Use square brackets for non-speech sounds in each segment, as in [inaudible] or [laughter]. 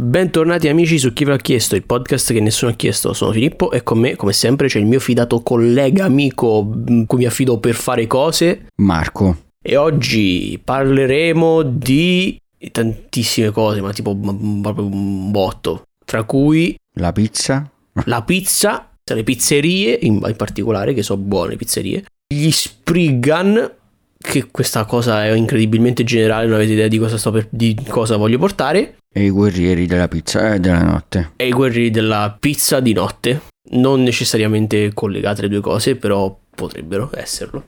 Bentornati amici su Chi ve l'ha chiesto, il podcast che nessuno ha chiesto. Sono Filippo e con me, come sempre, c'è il mio fidato collega, amico, mm, cui mi affido per fare cose. Marco. E oggi parleremo di tantissime cose, ma tipo m- proprio un botto. Tra cui La pizza. la pizza, le pizzerie, in, in particolare, che sono buone pizzerie. Gli Spriggan, che questa cosa è incredibilmente generale, non avete idea di cosa, sto per, di cosa voglio portare. E i guerrieri della pizza e della notte. e i guerrieri della pizza di notte. Non necessariamente collegate le due cose, però potrebbero esserlo.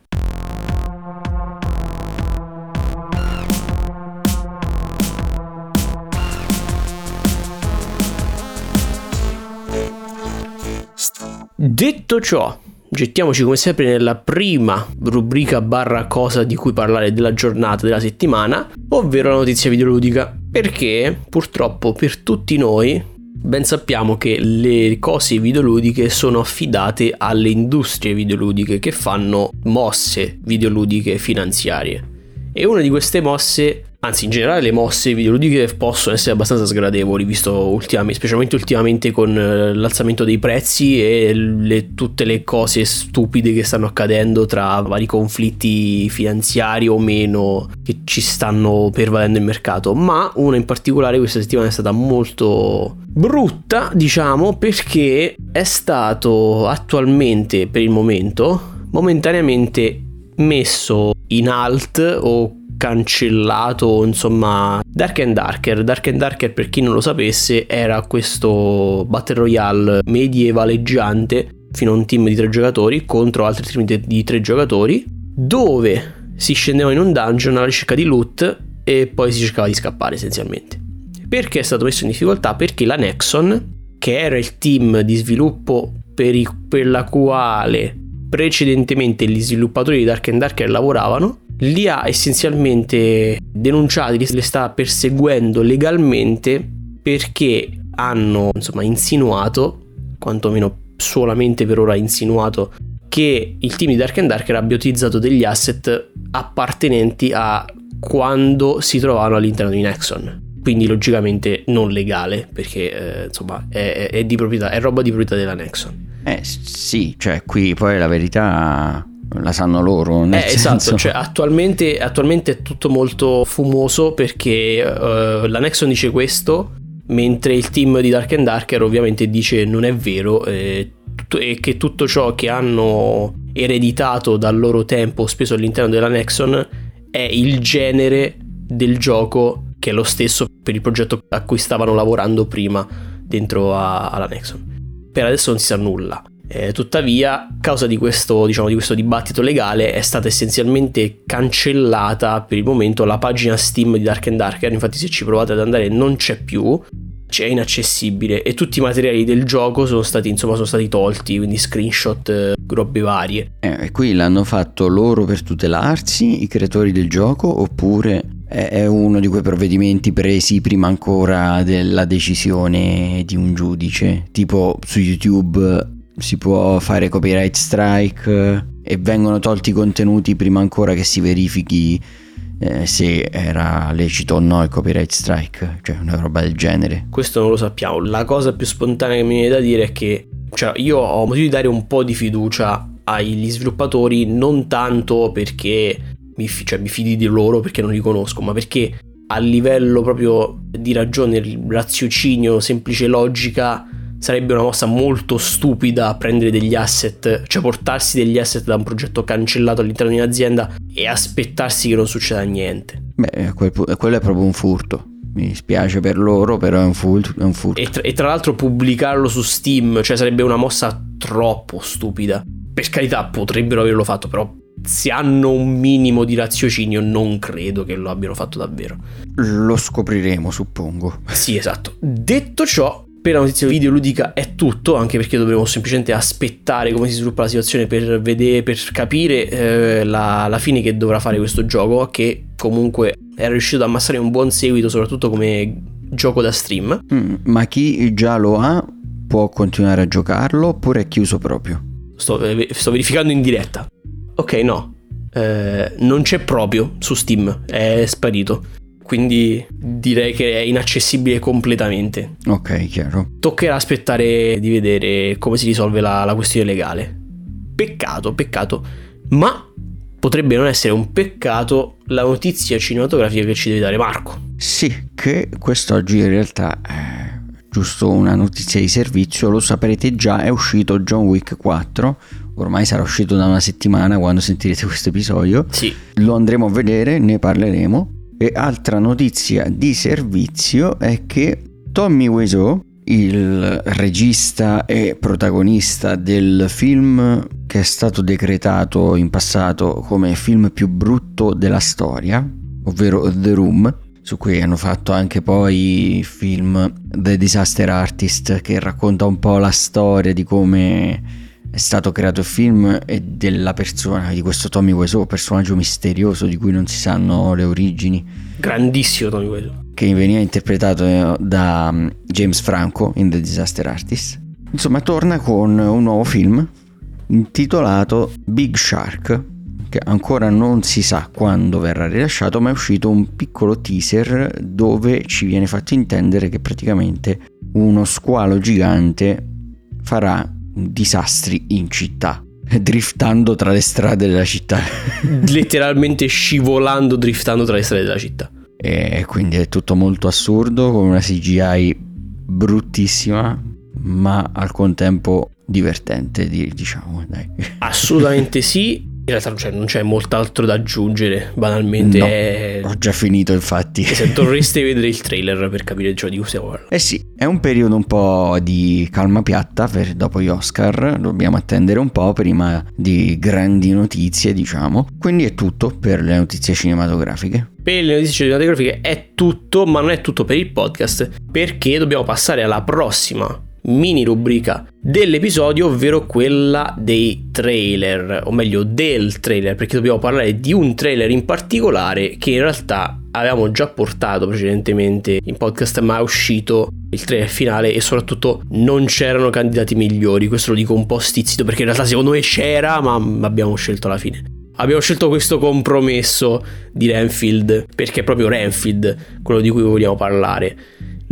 Detto ciò, gettiamoci come sempre nella prima rubrica barra cosa di cui parlare della giornata, della settimana, ovvero la notizia videoludica. Perché purtroppo per tutti noi ben sappiamo che le cose videoludiche sono affidate alle industrie videoludiche che fanno mosse videoludiche finanziarie. E una di queste mosse, anzi in generale le mosse videoludiche possono essere abbastanza sgradevoli, visto ultimamente, specialmente ultimamente con eh, l'alzamento dei prezzi e le- tutte le cose stupide che stanno accadendo tra vari conflitti finanziari o meno che ci stanno pervadendo il mercato. Ma una in particolare questa settimana è stata molto brutta, diciamo, perché è stato attualmente, per il momento, momentaneamente messo in alt o cancellato insomma Dark and Darker Dark and Darker per chi non lo sapesse era questo Battle Royale medievaleggiante fino a un team di tre giocatori contro altri team di- di tre giocatori dove si scendeva in un dungeon alla ricerca di loot e poi si cercava di scappare essenzialmente perché è stato messo in difficoltà? Perché la Nexon, che era il team di sviluppo per, i- per la quale precedentemente gli sviluppatori di Dark and Darker lavoravano, li ha essenzialmente denunciati, li sta perseguendo legalmente perché hanno insomma insinuato, quantomeno solamente per ora insinuato, che il team di Dark and Darker abbia utilizzato degli asset appartenenti a quando si trovavano all'interno di Nexon. Quindi logicamente non legale, perché eh, insomma è, è- è proprietà, è roba di proprietà della Nexon. Eh sì, cioè qui poi la verità la sanno loro. Eh, esatto, senso- cioè attualmente, attualmente è tutto molto fumoso perché eh, la Nexon dice questo, mentre il team di Dark and Darker ovviamente dice non è vero eh, tutto- e che tutto ciò che hanno ereditato dal loro tempo speso all'interno della Nexon è il genere del gioco che è lo stesso per il progetto a cui stavano lavorando prima dentro a- alla Nexon. Per adesso non si sa nulla. Eh, tuttavia, a causa di questo, diciamo, di questo dibattito legale, è stata essenzialmente cancellata per il momento la pagina Steam di Dark and Darker. Infatti, se ci provate ad andare, non c'è più. C'è inaccessibile e tutti i materiali del gioco sono stati insomma sono stati tolti quindi screenshot eh, robe varie Eh, e qui l'hanno fatto loro per tutelarsi, i creatori del gioco, oppure è è uno di quei provvedimenti presi prima ancora della decisione di un giudice? Tipo su YouTube si può fare copyright strike eh, e vengono tolti i contenuti prima ancora che si verifichi eh, se era lecito o no il copyright strike, cioè una roba del genere. Questo non lo sappiamo. La cosa più spontanea che mi viene da dire è che cioè, io ho motivo di dare un po' di fiducia agli sviluppatori, non tanto perché mi, cioè, mi fidi di loro perché non li conosco, ma perché a livello proprio di ragione, raziocinio, semplice logica, sarebbe una mossa molto stupida prendere degli asset, cioè portarsi degli asset da un progetto cancellato all'interno di un'azienda e aspettarsi che non succeda niente. Beh, quel pu- quello è proprio un furto. Mi spiace per loro, però è un, fur- è un furto. E tra, e tra l'altro pubblicarlo su Steam, cioè sarebbe una mossa troppo stupida. Per carità, potrebbero averlo fatto, però se hanno un minimo di raziocinio non credo che lo abbiano fatto davvero. Lo scopriremo, suppongo. Sì, esatto. Detto ciò, per la notizia videoludica è tutto, anche perché dovremo semplicemente aspettare come si sviluppa la situazione per vedere, per capire eh, la, la fine che dovrà fare questo gioco, che comunque era riuscito ad ammassare un buon seguito, soprattutto come gioco da stream. Mm, ma chi già lo ha può continuare a giocarlo oppure è chiuso proprio? Sto, eh, sto verificando in diretta. Ok, no. Eh, non c'è proprio su Steam, è sparito. Quindi direi che è inaccessibile completamente. Ok, chiaro. Toccherà aspettare di vedere come si risolve la, la questione legale. Peccato, peccato, ma potrebbe non essere un peccato la notizia cinematografica che ci deve dare Marco. Sì, che quest'oggi in realtà è giusto una notizia di servizio, lo saprete già, è uscito John Wick 4, ormai sarà uscito da una settimana quando sentirete questo episodio. Sì. Lo andremo a vedere, ne parleremo. E altra notizia di servizio è che Tommy Wiseau, il regista e protagonista del film che è stato decretato in passato come film più brutto della storia, ovvero The Room, su cui hanno fatto anche poi il film The Disaster Artist che racconta un po' la storia di come è stato creato il film e della persona di questo Tommy Wiseau, personaggio misterioso di cui non si sanno le origini. Grandissimo Tommy Wiseau. Che veniva interpretato eh, da mm, James Franco in The Disaster Artist. Insomma, torna con un nuovo film intitolato Big Shark, che ancora non si sa quando verrà rilasciato, ma è uscito un piccolo teaser dove ci viene fatto intendere che praticamente uno squalo gigante farà disastri in città, driftando tra le strade della città. [laughs] Letteralmente scivolando, driftando tra le strade della città. E quindi è tutto molto assurdo, con una CGI bruttissima, ma al contempo divertente, diciamo. Dai. Assolutamente sì. In realtà cioè, non c'è molt'altro da aggiungere, banalmente. No, è... Ho già finito, infatti. Se dovreste vedere il trailer per capire ciò di cui stiamo parlando. Eh sì, è un periodo un po' di calma piatta per, dopo gli Oscar. Dobbiamo attendere un po' prima di grandi notizie, diciamo. Quindi è tutto per le notizie cinematografiche. Per le notizie cinematografiche è tutto, ma non è tutto per il podcast, perché dobbiamo passare alla prossima mini rubrica dell'episodio, ovvero quella dei trailer, o meglio del trailer, perché dobbiamo parlare di un trailer in particolare che in realtà avevamo già portato precedentemente in podcast, ma è uscito il trailer finale e soprattutto non c'erano candidati migliori. Questo lo dico un po' stizzito perché in realtà secondo me c'era, ma abbiamo scelto alla fine. Abbiamo scelto questo compromesso di Renfield perché è proprio Renfield quello di cui vogliamo parlare.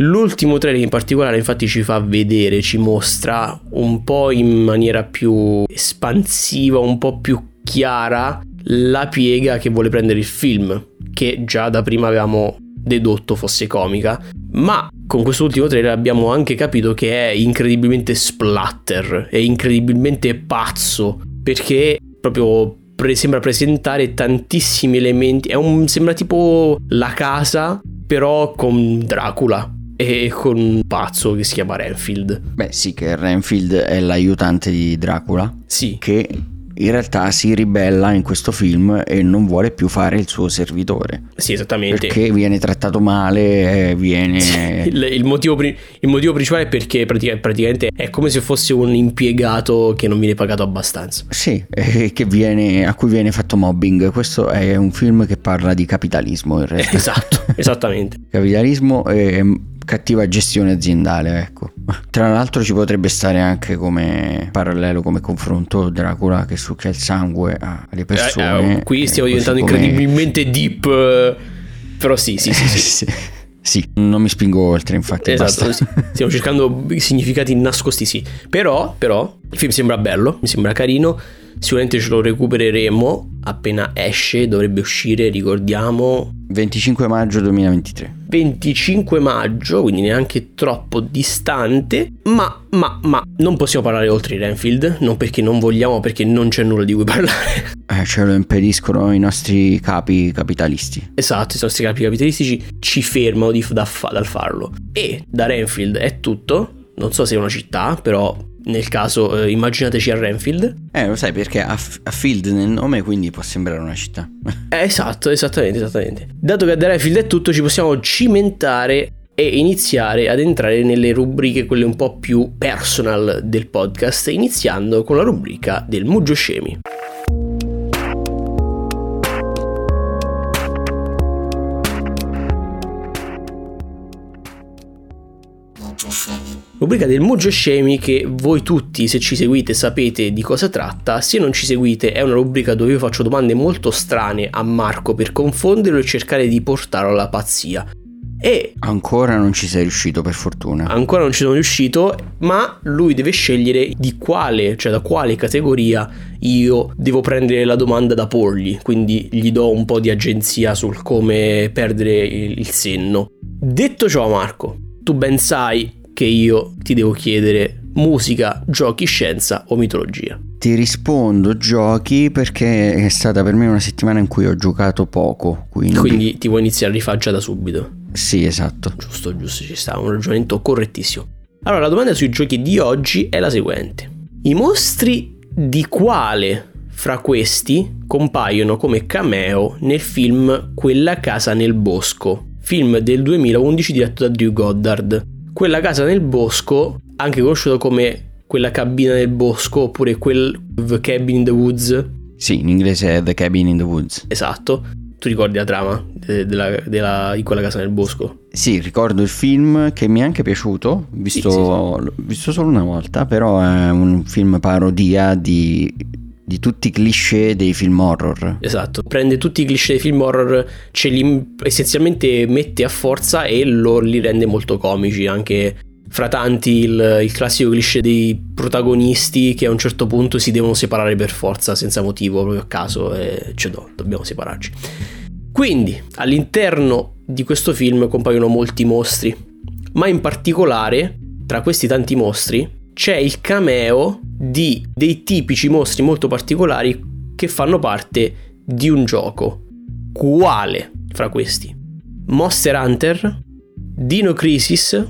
L'ultimo trailer in particolare infatti ci fa vedere, ci mostra un po' in maniera più espansiva, un po' più chiara la piega che vuole prendere il film, che già da prima avevamo dedotto fosse comica, ma con quest'ultimo trailer abbiamo anche capito che è incredibilmente splatter, è incredibilmente pazzo, perché proprio pre- sembra presentare tantissimi elementi, un, sembra tipo la casa però con Dracula e con un pazzo che si chiama Renfield. Beh sì, che Renfield è l'aiutante di Dracula. Sì. Che in realtà si ribella in questo film e non vuole più fare il suo servitore. Sì, esattamente. Perché viene trattato male, viene... Sì, il, il, motivo, il, motivo, principale è perché praticamente è come se fosse un impiegato che non viene pagato abbastanza. Sì, viene, a cui viene fatto mobbing. Questo è un film che parla di capitalismo in realtà. Esatto, esattamente. [laughs] capitalismo e cattiva gestione aziendale, ecco. Tra l'altro ci potrebbe stare anche come parallelo, come confronto Dracula che succhia il sangue alle persone. Eh, eh, qui stiamo diventando come... incredibilmente deep, eh, però sì, sì, sì. sì. [laughs] sì. Sì, non mi spingo oltre, infatti. Esatto, sì. stiamo cercando significati nascosti, sì. Però, però, il film sembra bello, mi sembra carino. Sicuramente ce lo recupereremo appena esce, dovrebbe uscire, ricordiamo. 25 maggio 2023. 25 maggio, quindi neanche troppo distante, ma, ma, ma non possiamo parlare oltre i Renfield, non perché non vogliamo, perché non c'è nulla di cui parlare. [laughs] Eh, ce lo impediscono i nostri capi capitalisti. Esatto, i nostri capi capitalistici ci fermano di, da, dal farlo. E da Renfield è tutto, non so se è una città, però nel caso eh, immaginateci a Renfield. Eh, lo sai perché ha, ha, Field nel nome, quindi può sembrare una città. [laughs] eh, esatto, esattamente, esattamente. Dato che da Renfield è tutto, ci possiamo cimentare e iniziare ad entrare nelle rubriche quelle un po' più personal del podcast, iniziando con la rubrica del Muggio Scemi. Rubrica del Mojo Scemi che voi tutti, se ci seguite, sapete di cosa tratta. Se non ci seguite, è una rubrica dove io faccio domande molto strane a Marco per confonderlo e cercare di portarlo alla pazzia. E ancora non ci sei riuscito per fortuna. Ancora non ci sono riuscito, ma lui deve scegliere di quale, cioè da quale categoria io devo prendere la domanda da porgli, quindi gli do un po' di agenzia sul come perdere il senno. Detto ciò, Marco, tu ben sai che io ti devo chiedere musica, giochi, scienza o mitologia. Ti rispondo giochi perché è stata per me una settimana in cui ho giocato poco. Quindi, quindi ti vuoi iniziare a rifare già da subito? Sì, esatto. Giusto, giusto, ci sta, un ragionamento correttissimo. Allora, la domanda sui giochi di oggi è la seguente. I mostri di quale fra questi compaiono come cameo nel film Quella casa nel bosco, film del 2011 diretto da Drew Goddard. Quella casa nel bosco, anche conosciuto come quella cabina nel bosco oppure quel cabin in the woods. Sì, in inglese è The Cabin in the Woods. Esatto. Tu ricordi la trama de- della, della, di quella casa nel bosco? Sì, ricordo il film che mi è anche piaciuto, visto, sì, sì, sì. visto solo una volta, però è un film parodia di, di tutti i cliché dei film horror. Esatto, prende tutti i cliché dei film horror, ce li essenzialmente mette a forza e lo, li rende molto comici, anche fra tanti il, il, classico cliché dei protagonisti che a un certo punto si devono separare per forza senza motivo, proprio a caso, e cioè no, dobbiamo separarci. Quindi all'interno di questo film compaiono molti mostri, ma in particolare tra questi tanti mostri c'è il cameo di dei tipici mostri molto particolari che fanno parte di un gioco. Quale fra questi? Monster Hunter, Dino Crisis,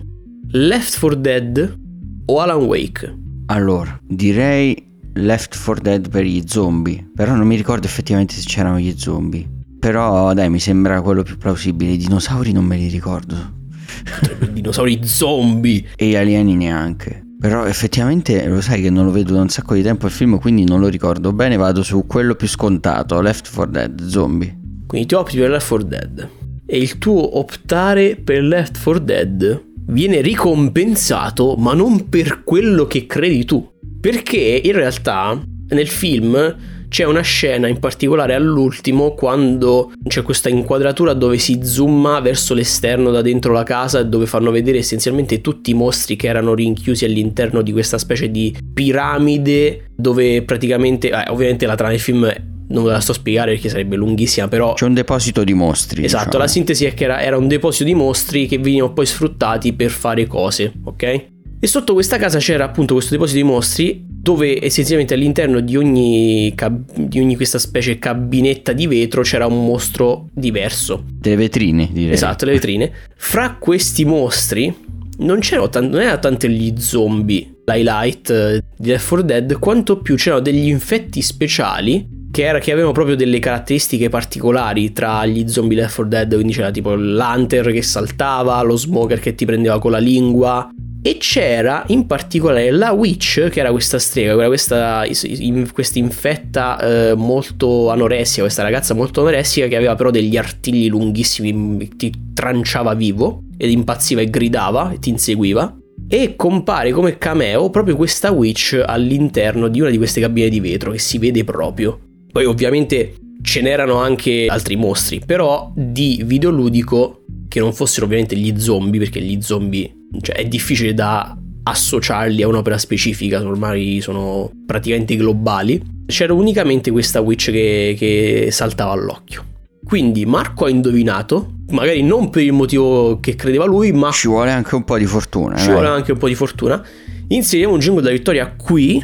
Left 4 Dead o Alan Wake? Allora, direi Left 4 Dead per gli zombie, però non mi ricordo effettivamente se c'erano gli zombie. Però dai, mi sembra quello più plausibile. I dinosauri non me li ricordo. I dinosauri zombie. E gli alieni neanche. Però effettivamente lo sai che non lo vedo da un sacco di tempo il film, quindi non lo ricordo bene. Vado su quello più scontato, Left 4 Dead, zombie. Quindi ti opti per Left 4 Dead. E il tuo optare per Left 4 Dead viene ricompensato, ma non per quello che credi tu. Perché in realtà nel film c'è una scena in particolare all'ultimo quando c'è questa inquadratura dove si zooma verso l'esterno da dentro la casa dove fanno vedere essenzialmente tutti i mostri che erano rinchiusi all'interno di questa specie di piramide dove praticamente, eh, ovviamente la trama del film non ve la sto a spiegare perché sarebbe lunghissima, però... C'è un deposito di mostri. Esatto, diciamo. la sintesi è che era, era un deposito di mostri che venivano poi sfruttati per fare cose, ok? E sotto questa casa c'era appunto questo deposito di mostri dove essenzialmente all'interno di ogni, cab- di ogni questa specie cabinetta di vetro c'era un mostro diverso. Delle vetrine, direi. Esatto, le vetrine. Fra questi mostri non c'erano tanto, non erano tanto gli zombie, l'highlight eh, di Left 4 Dead, quanto più c'erano degli infetti speciali che, era, che, avevano proprio delle caratteristiche particolari tra gli zombie Left 4 Dead, quindi c'era tipo l'hunter che saltava, lo smoker che ti prendeva con la lingua, e c'era in particolare la Witch, che era questa strega, era questa, in, questa infetta eh, molto anoressica, questa ragazza molto anoressica che aveva però degli artigli lunghissimi, ti tranciava vivo ed impazziva e gridava e ti inseguiva. E compare come cameo proprio questa Witch all'interno di una di queste cabine di vetro che si vede proprio. Poi ovviamente ce n'erano anche altri mostri, però di videoludico che non fossero ovviamente gli zombie, perché gli zombie cioè, è difficile da associarli a un'opera specifica, ormai sono praticamente globali. C'era unicamente questa witch che, che saltava all'occhio. Quindi Marco ha indovinato, magari non per il motivo che credeva lui, ma... Ci vuole anche un po' di fortuna. Ci vuole anche un po' di fortuna. Inseriamo un jingle da vittoria qui.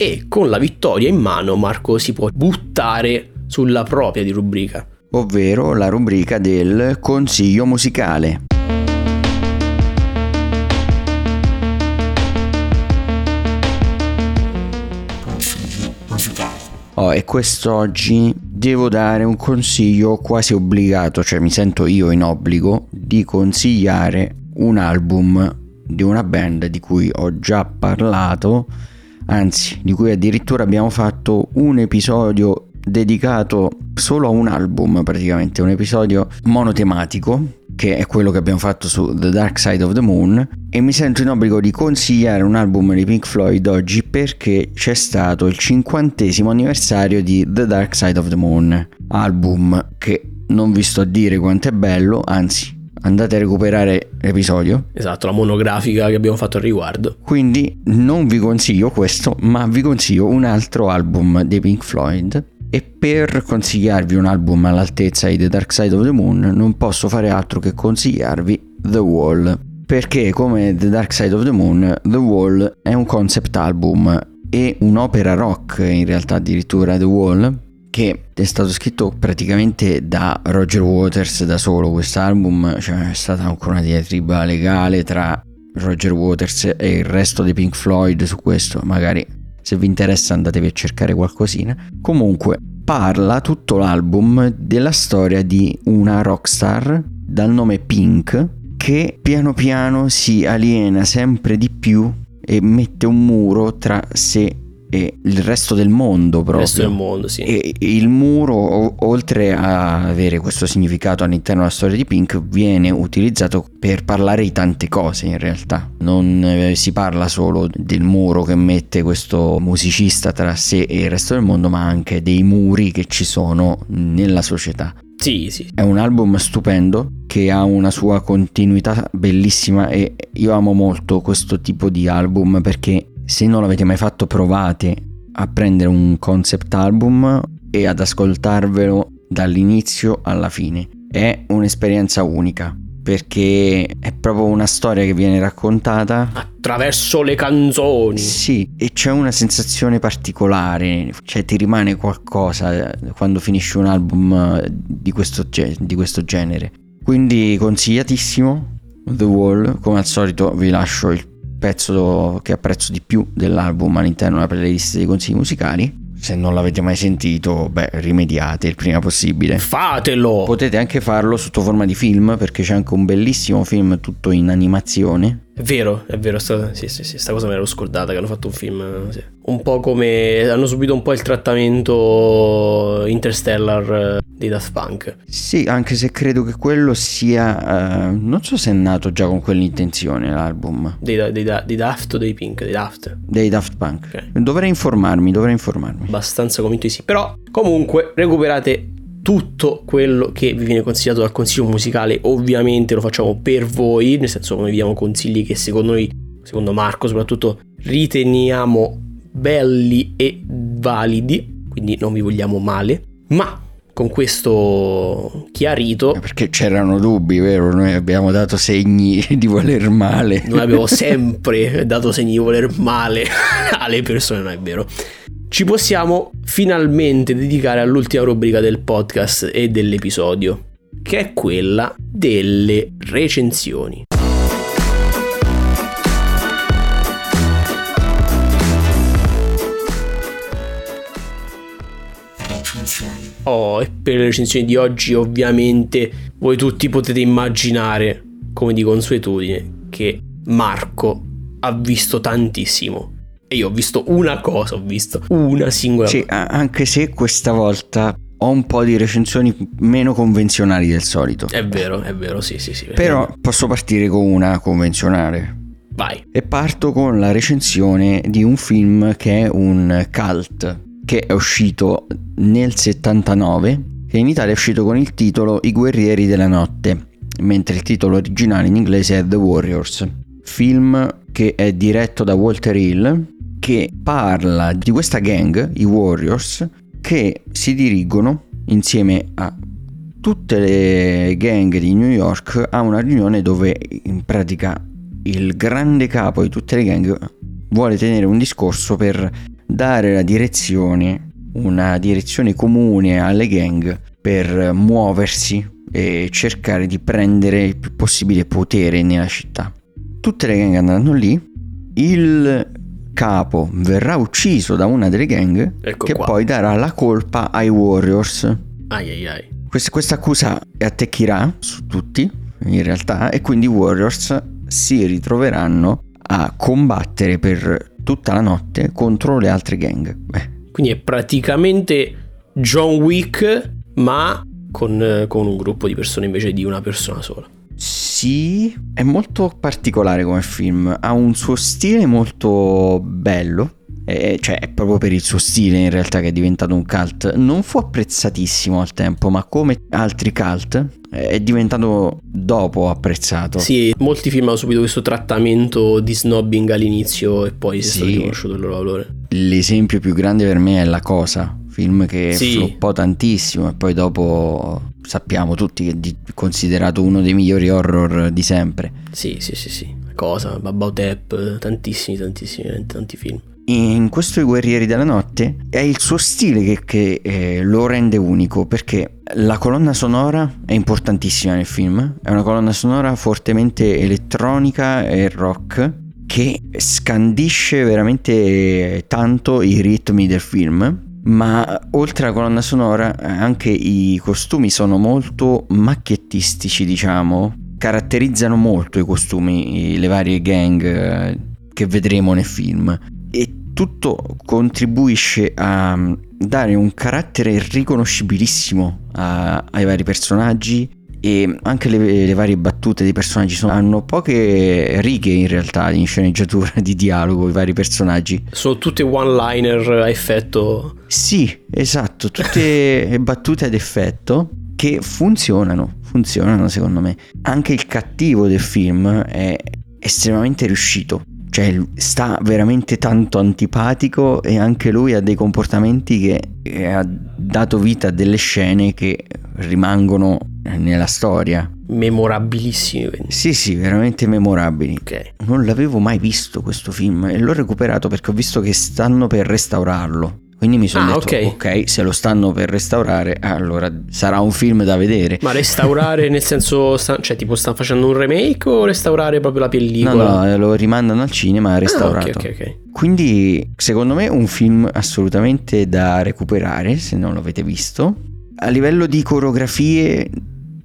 E con la vittoria in mano Marco si può buttare sulla propria di rubrica. Ovvero la rubrica del consiglio musicale. Oh, e quest'oggi devo dare un consiglio quasi obbligato, cioè mi sento io in obbligo di consigliare un album di una band di cui ho già parlato anzi di cui addirittura abbiamo fatto un episodio dedicato solo a un album praticamente, un episodio monotematico che è quello che abbiamo fatto su The Dark Side of the Moon e mi sento in obbligo di consigliare un album di Pink Floyd oggi perché c'è stato il cinquantesimo anniversario di The Dark Side of the Moon, album che non vi sto a dire quanto è bello, anzi andate a recuperare l'episodio. Esatto, la monografica che abbiamo fatto al riguardo. Quindi non vi consiglio questo, ma vi consiglio un altro album dei Pink Floyd. E per consigliarvi un album all'altezza di The Dark Side of the Moon non posso fare altro che consigliarvi The Wall. Perché come The Dark Side of the Moon, The Wall è un concept album e un'opera rock in realtà addirittura The Wall che è stato scritto praticamente da Roger Waters da solo quest'album, cioè è stata ancora una diatriba legale tra Roger Waters e il resto dei Pink Floyd su questo, magari se vi interessa andatevi a cercare qualcosina. Comunque parla tutto l'album della storia di una rockstar dal nome Pink che piano piano si aliena sempre di più e mette un muro tra sé e il resto del mondo proprio. Il resto del mondo, sì. E il muro, oltre a avere questo significato all'interno della storia di Pink, viene utilizzato per parlare di tante cose in realtà. Non eh, si parla solo del muro che mette questo musicista tra sé e il resto del mondo, ma anche dei muri che ci sono nella società. Sì, sì. È un album stupendo che ha una sua continuità bellissima e io amo molto questo tipo di album perché se non l'avete mai fatto provate a prendere un concept album e ad ascoltarvelo dall'inizio alla fine. È un'esperienza unica perché è proprio una storia che viene raccontata attraverso le canzoni. Sì, e c'è una sensazione particolare, cioè ti rimane qualcosa quando finisci un album di questo, di questo genere. Quindi consigliatissimo The Wall, come al solito vi lascio il pezzo che apprezzo di più dell'album all'interno della playlist dei consigli musicali. Se non l'avete mai sentito, beh, rimediate il prima possibile. Fatelo! Potete anche farlo sotto forma di film, perché c'è anche un bellissimo film tutto in animazione. È vero, è vero, sta, sì, sì, sì, sta cosa me l'ero scordata che hanno fatto un film. Sì. Un po' come hanno subito un po' il trattamento Interstellar eh, dei Daft Punk. Sì, anche se credo che quello sia. Uh, non so se è nato già con quell'intenzione l'album. Dei, dei, dei Daft o dei Pink? Dei Daft. Dei Daft Punk. Okay. Dovrei informarmi, dovrei informarmi. Abbastanza convinto di sì. Però, comunque, recuperate tutto quello che vi viene consigliato dal consiglio musicale ovviamente lo facciamo per voi nel senso noi vi diamo consigli che secondo noi secondo Marco soprattutto riteniamo belli e validi quindi non vi vogliamo male ma con questo chiarito. Perché c'erano dubbi, vero? Noi abbiamo dato segni [laughs] di voler male. Noi abbiamo [laughs] sempre dato segni di voler male [laughs] alle persone, non è vero. Ci possiamo finalmente dedicare all'ultima rubrica del podcast e dell'episodio, che è quella delle recensioni. Oh, e per le recensioni di oggi ovviamente voi tutti potete immaginare, come di consuetudine, che Marco ha visto tantissimo. E io ho visto una cosa, ho visto una singola sì, cosa. anche se questa volta ho un po' di recensioni meno convenzionali del solito. È vero, è vero, sì, sì, sì. Però posso partire con una convenzionale. Vai. E parto con la recensione di un film che è un cult che è uscito nel 79 che in Italia è uscito con il titolo I guerrieri della notte, mentre il titolo originale in inglese è The Warriors. Film che è diretto da Walter Hill che parla di questa gang, i Warriors, che si dirigono insieme a tutte le gang di New York a una riunione dove in pratica il grande capo di tutte le gang vuole tenere un discorso per dare la direzione, una direzione comune alle gang per muoversi e cercare di prendere il più possibile potere nella città. Tutte le gang andranno lì, il capo verrà ucciso da una delle gang ecco che qua. poi darà la colpa ai Warriors. Ai ai ai. Questa, questa accusa attecchirà su tutti in realtà e quindi i Warriors si ritroveranno a combattere per tutta la notte contro le altre gang. Beh. Quindi è praticamente John Wick, ma con, con un gruppo di persone invece di una persona sola. Sì, è molto particolare come film, ha un suo stile molto bello, eh, cioè è proprio per il suo stile in realtà che è diventato un cult. Non fu apprezzatissimo al tempo, ma come altri cult è diventato dopo apprezzato. Sì, molti film hanno subito questo trattamento di snobbing all'inizio e poi si sì. è riconosciuto il loro valore. L'esempio più grande per me è La Cosa, film che sì. floppò tantissimo e poi dopo sappiamo tutti che è considerato uno dei migliori horror di sempre. Sì, sì, sì, sì. Cosa, Babbautep, tantissimi, tantissimi, tanti film in questo I Guerrieri della Notte è il suo stile che, che eh, lo rende unico perché la colonna sonora è importantissima nel film, è una colonna sonora fortemente elettronica e rock che scandisce veramente tanto i ritmi del film ma oltre alla colonna sonora anche i costumi sono molto macchiettistici diciamo caratterizzano molto i costumi le varie gang eh, che vedremo nel film tutto contribuisce a mm, dare un carattere riconoscibilissimo a, ai vari personaggi e anche le, le, varie battute dei personaggi. Sono, hanno poche righe in realtà in sceneggiatura [laughs] di dialogo i vari personaggi. Sono tutte one liner a effetto. Sì esatto tutte [laughs] battute ad effetto che funzionano funzionano secondo me. Anche il cattivo del film è estremamente riuscito cioè sta veramente tanto antipatico e anche lui ha dei comportamenti che ha dato vita a delle scene che rimangono nella storia. Memorabilissimi. Quindi. Sì, sì, veramente memorabili. Okay. Non l'avevo mai visto questo film e l'ho recuperato perché ho visto che stanno per restaurarlo. Quindi mi sono ah, detto, okay. ok, se lo stanno per restaurare, allora sarà un film da vedere. Ma restaurare [laughs] nel senso, cioè tipo stanno facendo un remake o restaurare proprio la pellicola? No, no, lo rimandano al cinema restaurato. Ah, okay, okay, Quindi, secondo me, un film assolutamente da recuperare, se non l'avete visto. A livello di coreografie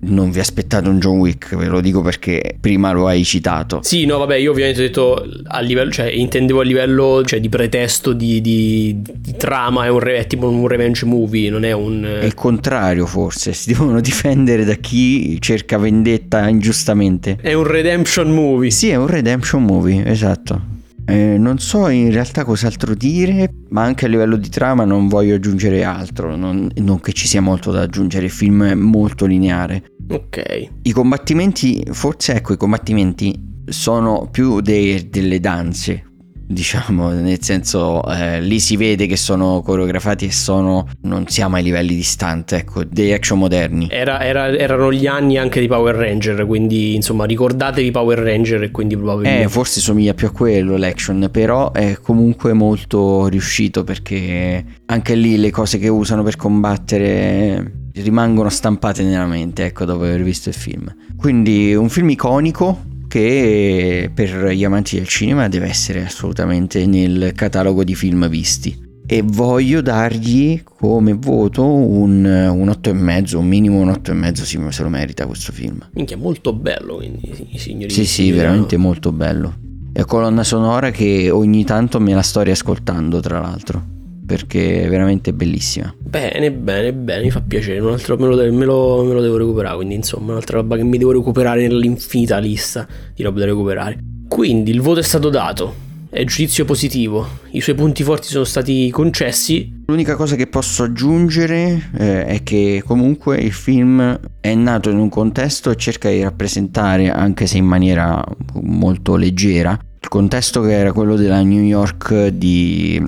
non vi aspettate un John Wick, ve lo dico perché prima lo hai citato. Sì, no, vabbè, io ovviamente ho detto a livello, cioè intendevo a livello cioè, di pretesto di, di, di trama, è, un, è tipo un revenge movie, non è un... È il contrario forse, si [laughs] devono difendere da chi cerca vendetta ingiustamente. È un redemption movie. Sì, è un redemption movie, esatto. Eh, non so in realtà cos'altro dire, ma anche a livello di trama non voglio aggiungere altro, non, non che ci sia molto da aggiungere, il film è molto lineare. Ok. I combattimenti, forse ecco, i combattimenti sono più de- delle danze, diciamo, nel senso eh, lì si vede che sono coreografati e sono, non siamo ai livelli distanti, ecco, dei action moderni. Era, era, erano gli anni anche di Power Ranger, quindi insomma ricordatevi Power Ranger e quindi probabilmente... Eh, forse somiglia più a quello l'action, però è comunque molto riuscito perché anche lì le cose che usano per combattere rimangono stampate nella mente, ecco, dopo aver visto il film. Quindi un film iconico che per gli amanti del cinema deve essere assolutamente nel catalogo di film visti. E voglio dargli come voto un, un 8,5, un minimo un 8,5 sì, se lo merita questo film. Minchia, molto bello quindi, signori. Sì, sì, veramente molto bello. E colonna sonora che ogni tanto me la sto riascoltando, tra l'altro perché è veramente bellissima. Bene, bene, bene, mi fa piacere. Un altro me lo, me, lo, me lo, devo recuperare. Quindi, insomma, un'altra roba che mi devo recuperare nell'infinita lista di roba da recuperare. Quindi il voto è stato dato. È giudizio positivo. I suoi punti forti sono stati concessi. L'unica cosa che posso aggiungere eh, è che comunque il film è nato in un contesto e cerca di rappresentare, anche se in maniera molto leggera, il contesto che era quello della New York di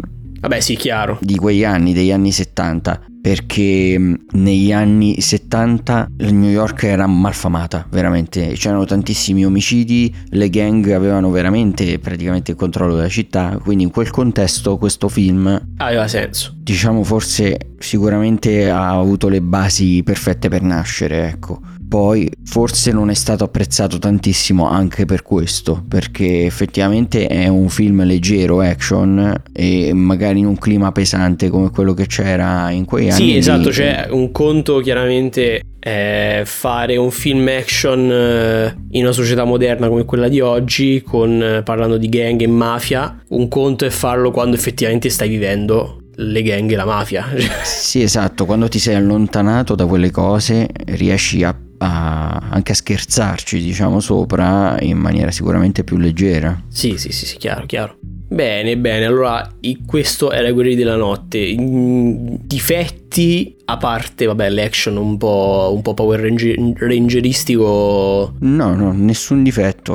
Vabbè, sì, chiaro. Di quegli anni, degli anni 70, perché mm, negli anni 70 New York era malfamata, veramente. C'erano tantissimi omicidi, le gang avevano veramente praticamente il controllo della città, quindi in quel contesto questo film aveva senso. Diciamo forse sicuramente ha avuto le basi perfette per nascere, ecco poi forse non è stato apprezzato tantissimo anche per questo, perché effettivamente è un film leggero, action e magari in un clima pesante come quello che c'era in quei anni. Sì, esatto, c'è un conto chiaramente è fare un film action eh, in una società moderna come quella di oggi, con, parlando di gang e mafia, un conto è farlo quando effettivamente stai vivendo le gang e la mafia. [laughs] sì, esatto, quando ti sei allontanato da quelle cose riesci a, a, anche a scherzarci, diciamo, sopra in maniera sicuramente più leggera. Sì, sì, sì, sì chiaro, chiaro. Bene, bene, allora questo era Guerrieri della Notte. Difetti, a parte, vabbè, l'action un po', un po Power Ranger, Rangeristico. No, no, nessun difetto,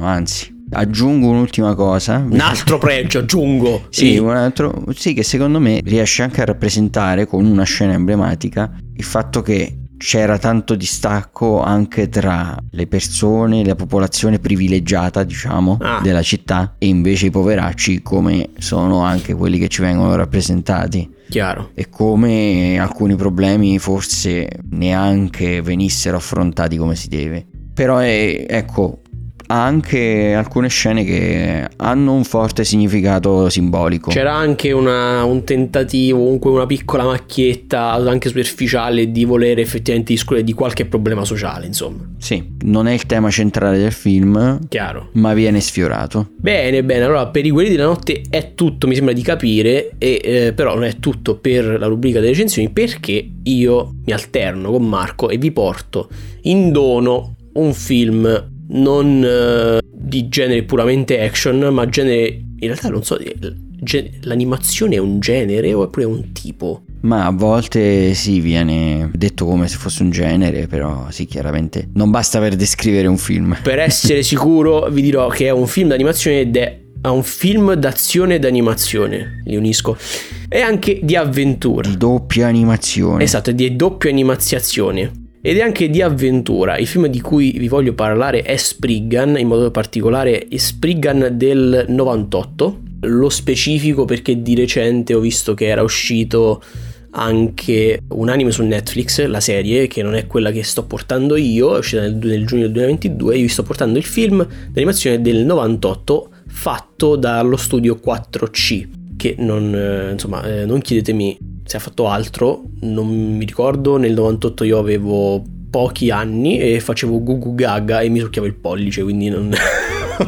anzi. Aggiungo un'ultima cosa. Un altro pregio, aggiungo. [laughs] Sì, un altro, sì, che secondo me riesce anche a rappresentare con una scena emblematica il fatto che c'era tanto distacco anche tra le persone, la popolazione privilegiata, diciamo, ah. della città e invece i poveracci come sono anche quelli che ci vengono rappresentati. Chiaro. E come alcuni problemi forse neanche venissero affrontati come si deve. Però è, ecco, ha anche alcune scene che hanno un forte significato simbolico. C'era anche una, un tentativo, comunque una piccola macchietta anche superficiale di volere effettivamente discutere di qualche problema sociale, insomma. Sì, non è il tema centrale del film, chiaro, ma viene sfiorato. Bene, bene, allora per i quelli della notte è tutto, mi sembra di capire, e, eh, però non è tutto per la rubrica delle recensioni perché io mi alterno con Marco e vi porto in dono un film non uh, di genere puramente action, ma genere... In realtà non so, l'animazione è un genere oppure è un tipo? Ma a volte sì, viene detto come se fosse un genere, però sì, chiaramente non basta per descrivere un film. Per essere [laughs] sicuro vi dirò che è un film d'animazione ed è un film d'azione ed animazione, li unisco, e anche di avventura. Di doppia animazione. Esatto, di doppia animazione ed è anche di avventura. Il film di cui vi voglio parlare è Spriggan, in modo particolare Spriggan del 98. Lo specifico perché di recente ho visto che era uscito anche un anime su Netflix, la serie, che non è quella che sto portando io, è uscita nel, nel giugno del 2022, io vi sto portando il film d'animazione del 98 fatto dallo studio 4C, che non, eh, insomma, eh, non chiedetemi se ha fatto altro, non mi ricordo, nel 98 io avevo pochi anni e facevo gugu gaga e mi succhiavo il pollice, quindi non,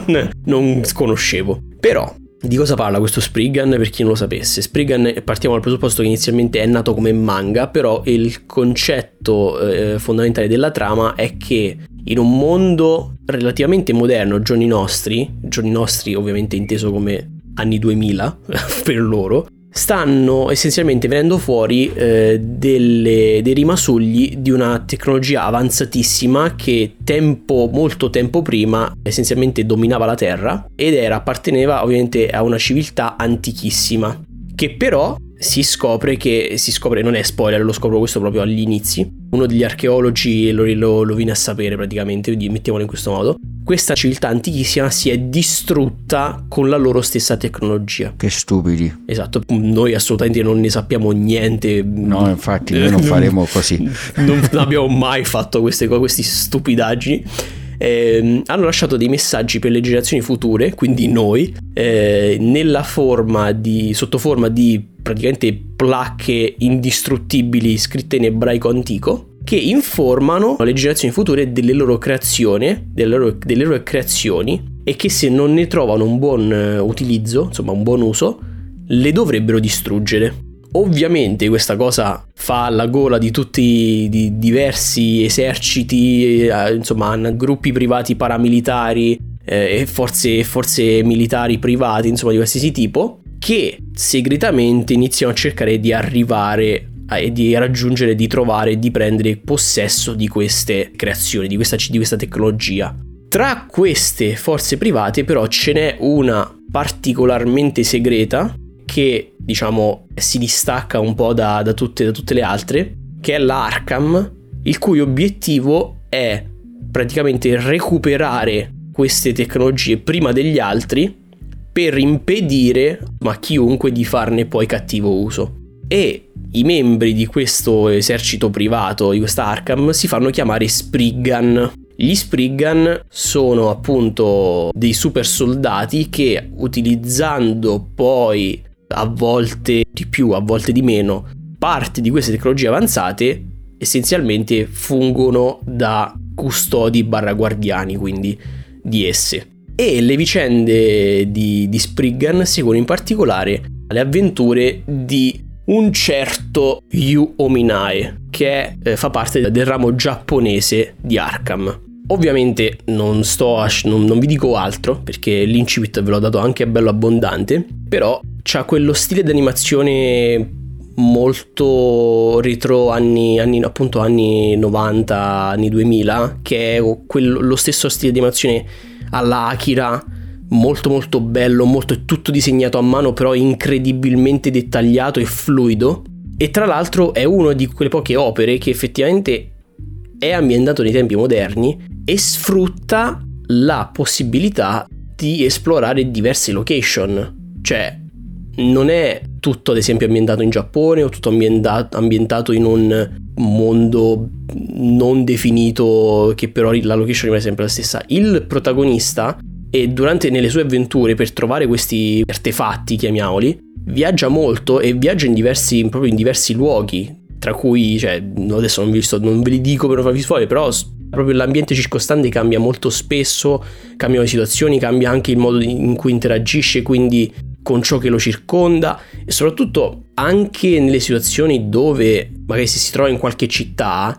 [laughs] non conoscevo. Però di cosa parla questo Spriggan per chi non lo sapesse? Spriggan partiamo dal presupposto che inizialmente è nato come manga, però il concetto eh, fondamentale della trama è che in un mondo relativamente moderno, giorni nostri, giorni nostri ovviamente inteso come anni 2000 [laughs] per loro, stanno essenzialmente venendo fuori eh, delle, dei rimasugli di una tecnologia avanzatissima che tempo, molto tempo prima essenzialmente dominava la Terra ed era, apparteneva ovviamente a una civiltà antichissima che però si scopre che si scopre non è spoiler lo scopro questo proprio agli inizi uno degli archeologi lo, lo, lo viene a sapere praticamente quindi mettiamolo in questo modo questa civiltà antichissima si è distrutta con la loro stessa tecnologia. Che stupidi. Esatto, noi assolutamente non ne sappiamo niente. No, infatti noi non [laughs] faremo così. non abbiamo mai fatto queste, queste stupidaggini. Eh, hanno lasciato dei messaggi per le generazioni future, quindi noi, eh, nella forma di, sotto forma di praticamente placche indistruttibili scritte in ebraico antico che informano le generazioni future delle loro creazioni, delle loro, delle loro creazioni e che se non ne trovano un buon eh, utilizzo, insomma un buon uso, le dovrebbero distruggere. Ovviamente questa cosa fa la gola di tutti i diversi eserciti, eh, insomma gruppi privati paramilitari eh, e forze, forze militari privati, insomma di qualsiasi tipo, che segretamente iniziano a cercare di arrivare e di raggiungere, di trovare, di prendere possesso di queste creazioni, di questa, di questa tecnologia. Tra queste forze private però ce n'è una particolarmente segreta che diciamo si distacca un po' da, da, tutte, da tutte le altre, che è l'Arkham, il cui obiettivo è praticamente recuperare queste tecnologie prima degli altri per impedire a chiunque di farne poi cattivo uso. E i membri di questo esercito privato, di questa Arkham, si fanno chiamare Spriggan. Gli Spriggan sono appunto dei super soldati che utilizzando poi a volte di più, a volte di meno, parte di queste tecnologie avanzate, essenzialmente fungono da custodi barra guardiani, quindi di esse. E le vicende di, di Spriggan seguono in particolare le avventure di un certo Yu Ominae, che eh, fa parte del ramo giapponese di Arkham. Ovviamente non sto a, non, non vi dico altro perché l'incipit ve l'ho dato anche bello abbondante, però c'ha quello stile di animazione molto retro anni, anni, appunto anni 90, anni 2000, che è quello, lo stesso stile di animazione alla Akira, molto molto bello, molto tutto disegnato a mano, però incredibilmente dettagliato e fluido. E tra l'altro è una di quelle poche opere che effettivamente è ambientato nei tempi moderni e sfrutta la possibilità di esplorare diverse location. Cioè, non è tutto ad esempio ambientato in Giappone o tutto ambientato, in un mondo non definito che però la location rimane sempre la stessa. Il protagonista e durante nelle sue avventure per trovare questi artefatti, chiamiamoli, viaggia molto e viaggia in diversi, proprio in diversi luoghi, tra cui, cioè, adesso non, sto, non ve li dico per non farvi spoiler, però proprio l'ambiente circostante cambia molto spesso, cambiano le situazioni, cambia anche il modo in cui interagisce, quindi con ciò che lo circonda e soprattutto anche nelle situazioni dove magari se si trova in qualche città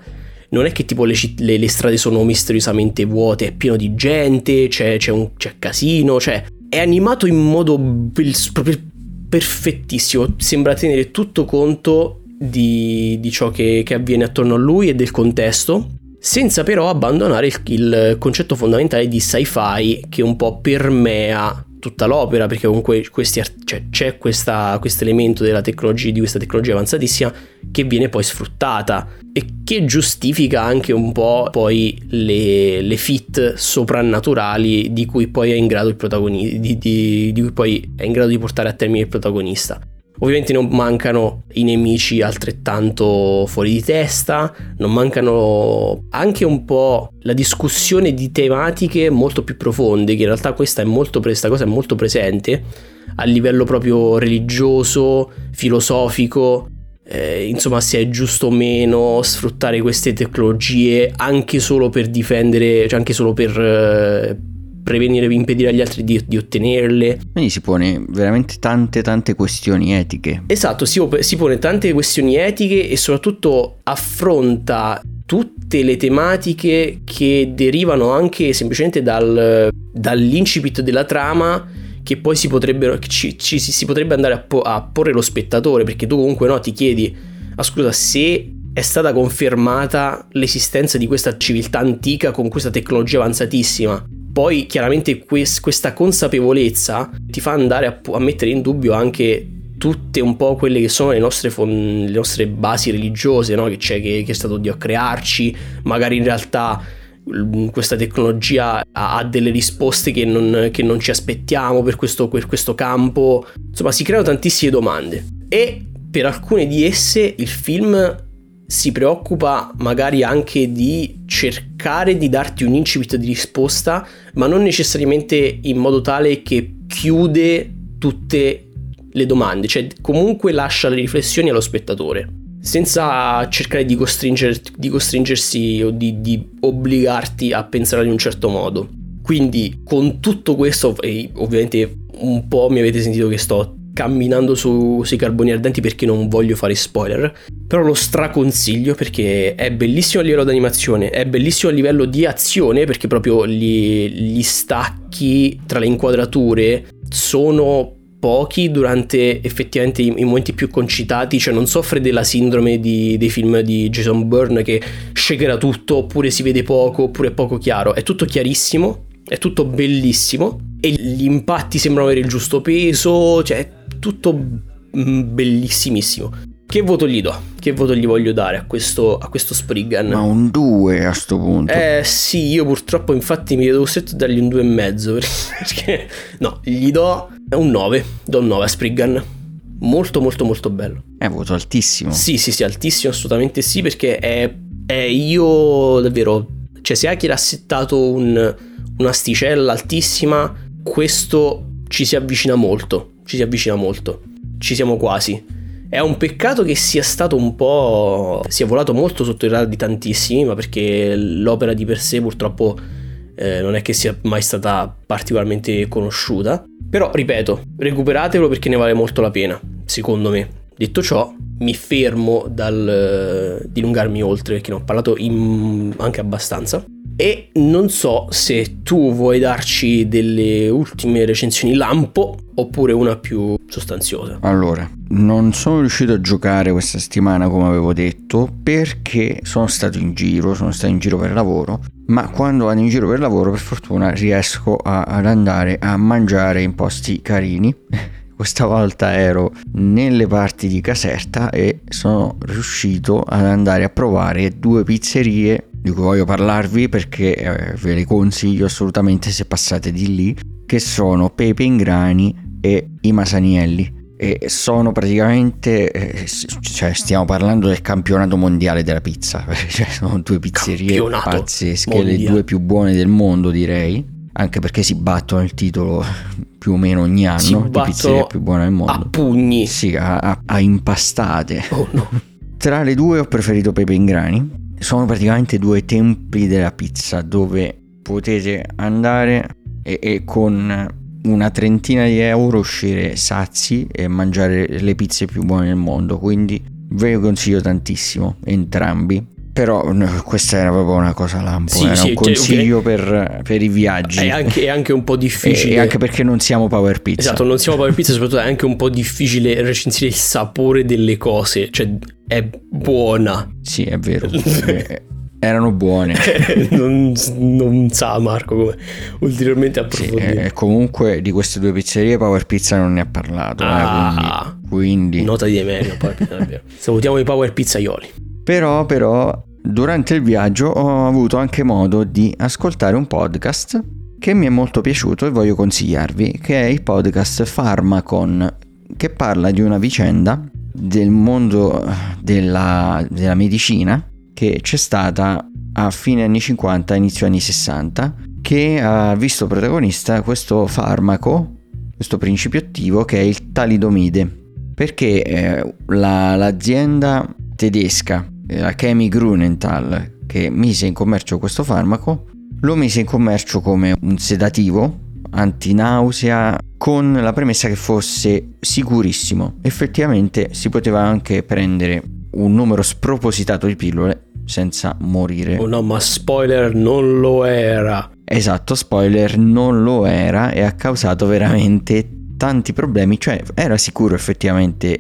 non è che tipo le, le, le strade sono misteriosamente vuote, è pieno di gente, c'è, c'è, un, c'è casino, cioè è animato in modo proprio perfettissimo, sembra tenere tutto conto di, di ciò che, che avviene attorno a lui e del contesto senza però abbandonare il, il concetto fondamentale di sci-fi che un po' permea tutta l'opera perché comunque questi, cioè, c'è questo elemento di questa tecnologia avanzatissima che viene poi sfruttata e che giustifica anche un po' poi le, le fit soprannaturali di cui poi è in grado il protagonista di, di, di cui poi è in grado di portare a termine il protagonista Ovviamente non mancano i nemici altrettanto fuori di testa, non mancano anche un po' la discussione di tematiche molto più profonde, che in realtà questa, è molto, questa cosa è molto presente a livello proprio religioso, filosofico, eh, insomma se è giusto o meno sfruttare queste tecnologie anche solo per difendere, cioè anche solo per... Eh, prevenire, impedire agli altri di, di, ottenerle. Quindi si pone veramente tante tante questioni etiche. Esatto, si, si pone tante questioni etiche e soprattutto affronta tutte le tematiche che derivano anche semplicemente dal, dall'incipit della trama che poi si, ci, ci, si potrebbe andare a, po- a, porre lo spettatore perché tu comunque no, ti chiedi ah scusa se è stata confermata l'esistenza di questa civiltà antica con questa tecnologia avanzatissima poi chiaramente quest- questa consapevolezza ti fa andare a, a, mettere in dubbio anche tutte un po' quelle che sono le nostre, fon- le nostre basi religiose, no? che c'è che, che è stato Dio a crearci, magari in realtà questa tecnologia ha, delle risposte che non, che non ci aspettiamo per questo, per questo campo, insomma si creano tantissime domande. E per alcune di esse il film si preoccupa magari anche di cercare di darti un incipit di risposta, ma non necessariamente in modo tale che chiude tutte le domande, cioè comunque lascia le riflessioni allo spettatore, senza cercare di, costringer, di costringersi o di, di obbligarti a pensare in un certo modo. Quindi con tutto questo, e ovviamente un po' mi avete sentito che sto camminando su, sui carboni ardenti perché non voglio fare spoiler, però lo straconsiglio perché è bellissimo a livello di animazione, è bellissimo a livello di azione perché proprio gli, gli stacchi tra le inquadrature sono pochi durante effettivamente i, i, momenti più concitati, cioè non soffre della sindrome di, dei film di Jason Byrne che shakera tutto oppure si vede poco oppure è poco chiaro, è tutto chiarissimo, è tutto bellissimo e gli impatti sembrano avere il giusto peso, cioè tutto mm, bellissimissimo. Che voto gli do? Che voto gli voglio dare a questo, a questo Spriggan? Ma un 2 a sto punto. Eh sì, io purtroppo infatti mi vedo costretto a dargli un 2,5 [laughs] perché no, gli do un 9, do un 9 a Spriggan. Molto molto molto bello. È voto altissimo. Sì, sì, sì, altissimo, assolutamente sì, perché è, è io davvero... Cioè se Akira ha settato un, un'asticella altissima, questo ci si avvicina molto ci si avvicina molto. Ci siamo quasi. È un peccato che sia stato un po'. sia volato molto sotto i radar di tantissimi, ma perché l'opera di per sé purtroppo eh, non è che sia mai stata particolarmente conosciuta. Però, ripeto, recuperatelo perché ne vale molto la pena, secondo me. Detto ciò, mi fermo dal uh, dilungarmi oltre perché ne ho parlato in, anche abbastanza. E non so se tu vuoi darci delle ultime recensioni lampo oppure una più sostanziosa. Allora, non sono riuscito a giocare questa settimana come avevo detto perché sono stato in giro, sono stato in giro per lavoro, ma quando vado in giro per lavoro per fortuna riesco a, ad andare a mangiare in posti carini. [laughs] Questa volta ero nelle parti di Caserta e sono riuscito ad andare a provare due pizzerie di cui voglio parlarvi perché eh, ve le consiglio assolutamente se passate di lì, che sono Pepe in Grani e i Masanielli. E sono praticamente, eh, cioè stiamo parlando del campionato mondiale della pizza, [laughs] cioè sono due pizzerie campionato pazzesche, mondiale. le due più buone del mondo direi, anche perché si battono il titolo più o meno ogni anno di pizzeria più buona del mondo. A pugni. Sì, a, a, a impastate. Oh no. Tra le due ho preferito Pepe in Grani sono praticamente due templi della pizza dove potete andare e, e con una trentina di euro uscire sazi e mangiare le pizze più buone del mondo quindi ve le consiglio tantissimo entrambi però questa era proprio una cosa lampo, sì, era sì, un cioè, consiglio cioè, per, per, i viaggi. È anche, è anche, un po' difficile. E, anche perché non siamo Power Pizza. Esatto, non siamo Power Pizza, soprattutto è anche un po' difficile recensire il sapore delle cose. Cioè, è buona. Sì, è vero. [laughs] Eh, erano buone. [laughs] non, non, sa Marco come ulteriormente approfondire. Sì, e comunque di queste due pizzerie Power Pizza non ne ha parlato. Eh, ah, eh, quindi, quindi... Nota di Pizza, Salutiamo i Power Pizzaioli. Però, però, durante il viaggio ho avuto anche modo di ascoltare un podcast che mi è molto piaciuto e voglio consigliarvi, che è il podcast Pharmacon, che parla di una vicenda del mondo della, della medicina che c'è stata a fine anni 50, inizio anni 60, che ha visto protagonista questo farmaco, questo principio attivo che è il talidomide, perché eh, la, l'azienda tedesca la Chemi Grunenthal, che mise in commercio questo farmaco, lo mise in commercio come un sedativo antinausea con la premessa che fosse sicurissimo. Effettivamente si poteva anche prendere un numero spropositato di pillole senza morire. Oh no, ma spoiler non lo era. Esatto, spoiler non lo era e ha causato veramente tanti problemi, cioè era sicuro effettivamente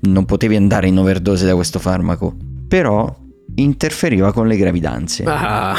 non potevi andare in overdose da questo farmaco però interferiva con le gravidanze. Ah,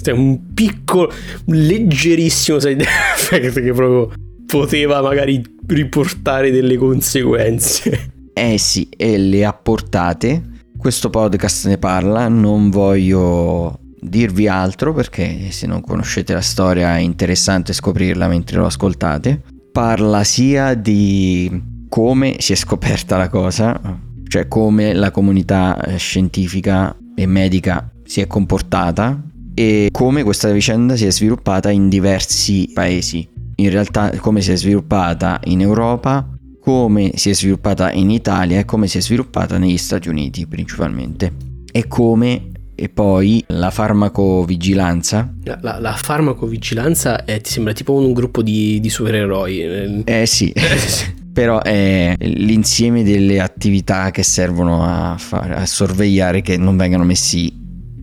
è un piccolo, leggerissimo side effect che proprio poteva magari riportare delle conseguenze. Eh sì, e le ha portate. Questo podcast ne parla, non voglio dirvi altro perché se non conoscete la storia è interessante scoprirla mentre lo ascoltate. Parla sia di come si è scoperta la cosa, cioè come la comunità eh, scientifica e medica si è comportata e come questa vicenda si è sviluppata in diversi paesi. In realtà come si è sviluppata in Europa, come si è sviluppata in Italia e come si è sviluppata negli Stati Uniti principalmente. E come e poi la farmacovigilanza. La, la, la farmacovigilanza è, ti sembra tipo un gruppo di, di supereroi. Eh sì. [laughs] però è l'insieme delle attività che servono a, far, a sorvegliare che non vengano messi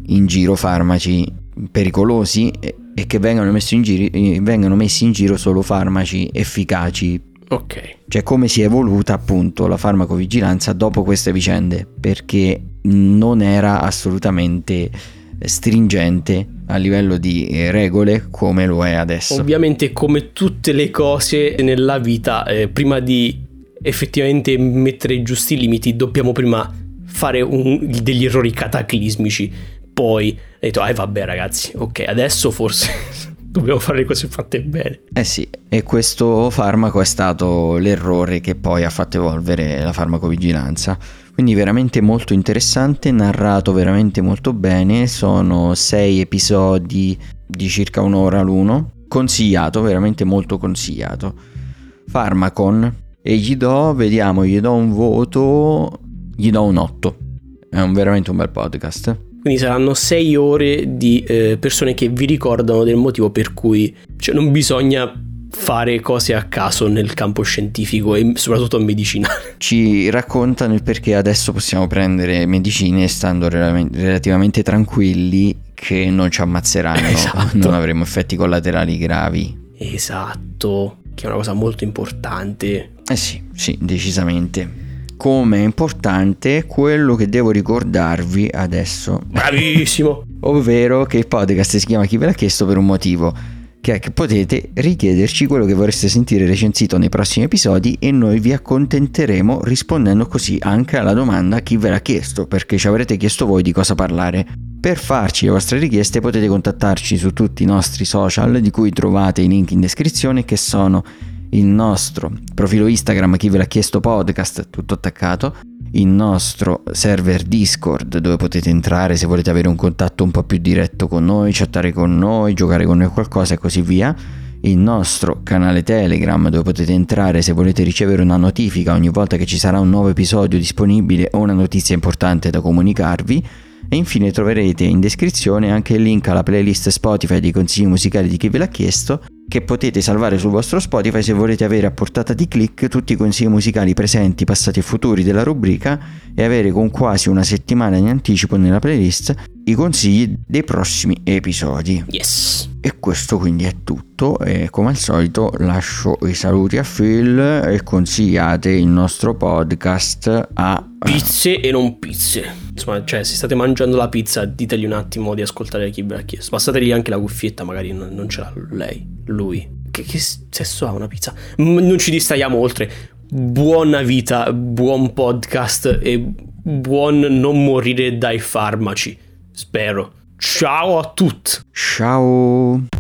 in giro farmaci pericolosi e, e che vengano messi, giro, vengano messi in giro solo farmaci efficaci. Ok. Cioè come si è evoluta appunto la farmacovigilanza dopo queste vicende, perché non era assolutamente stringente a livello di eh, regole come lo è adesso. Ovviamente come tutte le cose nella vita, eh, prima di effettivamente mettere i giusti limiti dobbiamo prima fare un, degli errori cataclismici. Poi ho detto, ah vabbè ragazzi, ok, adesso forse dobbiamo fare le cose fatte bene. Eh sì, e questo farmaco è stato l'errore che poi ha fatto evolvere la farmacovigilanza quindi veramente molto interessante, narrato veramente molto bene, sono sei episodi di circa un'ora l'uno, consigliato, veramente molto consigliato. Pharmacon e gli do, vediamo, gli do un voto, gli do un 8. È un, veramente un bel podcast. Quindi saranno sei ore di eh, persone che vi ricordano del motivo per cui cioè, non bisogna fare cose a caso nel campo scientifico e soprattutto medicinale. [laughs] Ci raccontano il perché adesso possiamo prendere medicine stando relativamente tranquilli che non ci ammazzeranno, esatto. non avremo effetti collaterali gravi. Esatto, che è una cosa molto importante. Eh sì, sì, decisamente come è importante quello che devo ricordarvi adesso. Bravissimo! [laughs] Ovvero che il podcast si chiama Chi ve l'ha chiesto per un motivo, che è che potete richiederci quello che vorreste sentire recensito nei prossimi episodi e noi vi accontenteremo rispondendo così anche alla domanda chi ve l'ha chiesto, perché ci avrete chiesto voi di cosa parlare. Per farci le vostre richieste potete contattarci su tutti i nostri social di cui trovate i link in descrizione che sono il nostro profilo Instagram, chi ve l'ha chiesto podcast, tutto attaccato, il nostro server Discord dove potete entrare se volete avere un contatto un po' più diretto con noi, chattare con noi, giocare con noi qualcosa e così via, il nostro canale Telegram dove potete entrare se volete ricevere una notifica ogni volta che ci sarà un nuovo episodio disponibile o una notizia importante da comunicarvi. E infine troverete in descrizione anche il link alla playlist Spotify dei consigli musicali di chi ve l'ha chiesto che potete salvare sul vostro Spotify se volete avere a portata di click tutti i consigli musicali presenti, passati e futuri della rubrica e avere con quasi una settimana in anticipo nella playlist i consigli dei prossimi episodi. Yes. E questo quindi è tutto e come al solito lascio i saluti a Phil e consigliate il nostro podcast a pizze e non pizze. Insomma, cioè, se state mangiando la pizza, ditegli un attimo di ascoltare chi ve l'ha chiesto. Passategli anche la cuffietta, magari non, non ce l'ha lei, lui. Che, che senso ha una pizza? non ci distraiamo oltre. Buona vita, buon podcast e buon non morire dai farmaci. Spero. Ciao a tutti. Ciao.